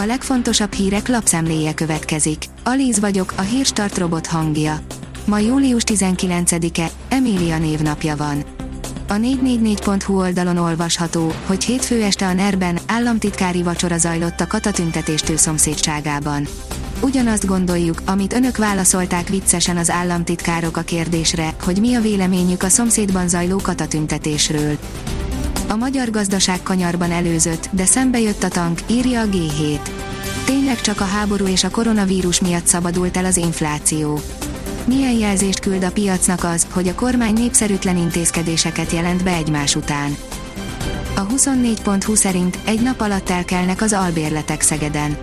A legfontosabb hírek lapszemléje következik. Alíz vagyok, a hírstart robot hangja. Ma július 19-e, Emília névnapja van. A 444.hu oldalon olvasható, hogy hétfő este a NER-ben államtitkári vacsora zajlott a katatüntetéstől szomszédságában. Ugyanazt gondoljuk, amit önök válaszolták viccesen az államtitkárok a kérdésre, hogy mi a véleményük a szomszédban zajló katatüntetésről. A magyar gazdaság kanyarban előzött, de szembe jött a tank, írja a G7. Tényleg csak a háború és a koronavírus miatt szabadult el az infláció. Milyen jelzést küld a piacnak az, hogy a kormány népszerűtlen intézkedéseket jelent be egymás után? A 24.20 szerint egy nap alatt elkelnek az albérletek Szegeden.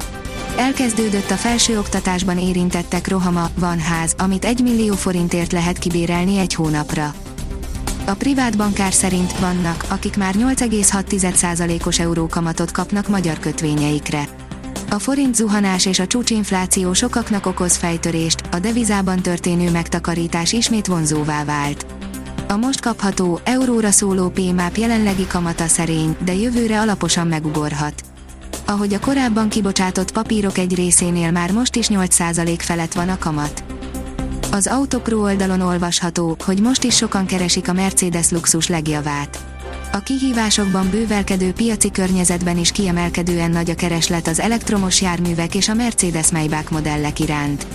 Elkezdődött a felsőoktatásban érintettek rohama, van ház, amit 1 millió forintért lehet kibérelni egy hónapra. A privát bankár szerint vannak, akik már 8,6%-os eurókamatot kapnak magyar kötvényeikre. A forint zuhanás és a csúcsinfláció sokaknak okoz fejtörést, a devizában történő megtakarítás ismét vonzóvá vált. A most kapható, euróra szóló PMAP jelenlegi kamata szerény, de jövőre alaposan megugorhat. Ahogy a korábban kibocsátott papírok egy részénél már most is 8% felett van a kamat. Az Autopro oldalon olvasható, hogy most is sokan keresik a Mercedes luxus legjavát. A kihívásokban bővelkedő piaci környezetben is kiemelkedően nagy a kereslet az elektromos járművek és a Mercedes Maybach modellek iránt.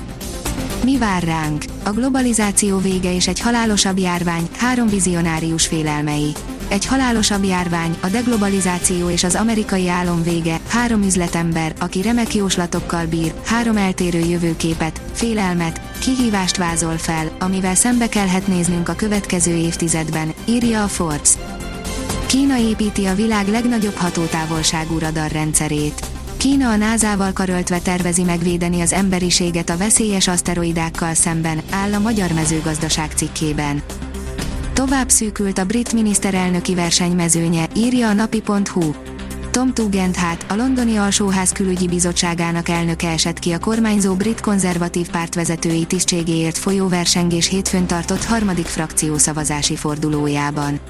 Mi vár ránk? A globalizáció vége és egy halálosabb járvány, három vizionárius félelmei. Egy halálosabb járvány, a deglobalizáció és az amerikai álom vége, három üzletember, aki remek jóslatokkal bír, három eltérő jövőképet, félelmet, kihívást vázol fel, amivel szembe kellhet néznünk a következő évtizedben, írja a Forbes. Kína építi a világ legnagyobb hatótávolságú radarrendszerét. Kína a NASA-val karöltve tervezi megvédeni az emberiséget a veszélyes aszteroidákkal szemben, áll a Magyar Mezőgazdaság cikkében. Tovább szűkült a brit miniszterelnöki versenymezőnye, írja a napi.hu. Tom Tugendhat, a londoni alsóház külügyi bizottságának elnöke esett ki a kormányzó brit konzervatív pártvezetői tisztségéért folyó versengés hétfőn tartott harmadik frakciószavazási fordulójában.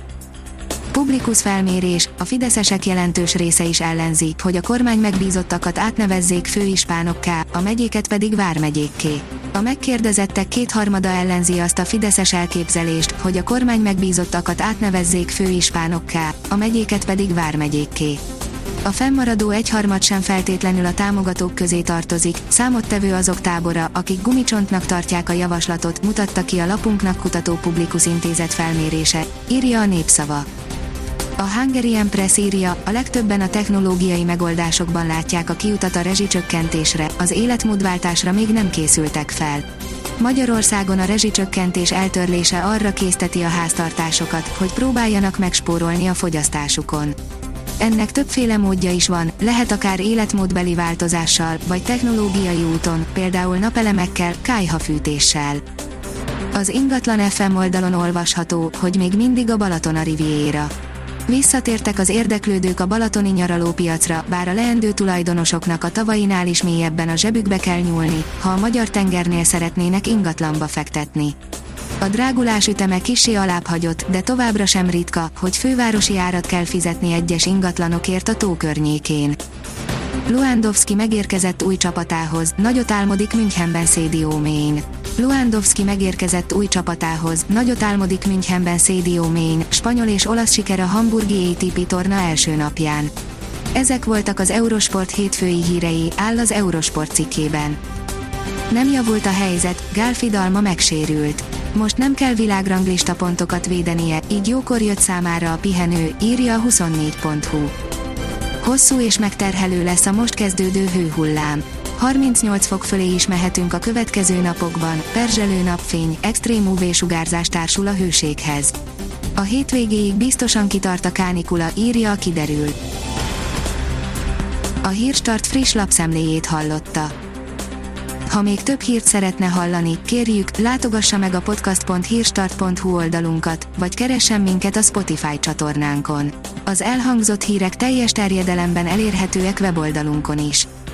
Publikus felmérés, a fideszesek jelentős része is ellenzi, hogy a kormány megbízottakat átnevezzék főispánokká, a megyéket pedig vármegyékké. A megkérdezettek kétharmada ellenzi azt a fideszes elképzelést, hogy a kormány megbízottakat átnevezzék főispánokká, a megyéket pedig vármegyékké. A fennmaradó egyharmad sem feltétlenül a támogatók közé tartozik, számottevő azok tábora, akik gumicsontnak tartják a javaslatot, mutatta ki a lapunknak kutató publikus intézet felmérése, írja a népszava. A Hungarian Press írja, a legtöbben a technológiai megoldásokban látják a kiutat a rezsicsökkentésre, az életmódváltásra még nem készültek fel. Magyarországon a rezsicsökkentés eltörlése arra készteti a háztartásokat, hogy próbáljanak megspórolni a fogyasztásukon. Ennek többféle módja is van, lehet akár életmódbeli változással, vagy technológiai úton, például napelemekkel, kájhafűtéssel. Az ingatlan FM oldalon olvasható, hogy még mindig a Balaton a Riviera Visszatértek az érdeklődők a balatoni nyaralópiacra, bár a leendő tulajdonosoknak a tavainál is mélyebben a zsebükbe kell nyúlni, ha a magyar tengernél szeretnének ingatlanba fektetni. A drágulás üteme kisé alább hagyott, de továbbra sem ritka, hogy fővárosi árat kell fizetni egyes ingatlanokért a tó környékén. Luandowski megérkezett új csapatához, nagyot álmodik Münchenben Szédió Main. Luandowski megérkezett új csapatához, nagyot álmodik Münchenben Szédió Main, spanyol és olasz siker a hamburgi ATP torna első napján. Ezek voltak az Eurosport hétfői hírei, áll az Eurosport cikkében. Nem javult a helyzet, Gál Fidalma megsérült. Most nem kell világranglista pontokat védenie, így jókor jött számára a pihenő, írja a 24.hu. Hosszú és megterhelő lesz a most kezdődő hőhullám. 38 fok fölé is mehetünk a következő napokban, perzselő napfény, extrém UV-sugárzás társul a hőséghez. A hétvégéig biztosan kitart a kánikula, írja a kiderül. A Hírstart friss lapszemléjét hallotta. Ha még több hírt szeretne hallani, kérjük, látogassa meg a podcast.hírstart.hu oldalunkat, vagy keressen minket a Spotify csatornánkon. Az elhangzott hírek teljes terjedelemben elérhetőek weboldalunkon is.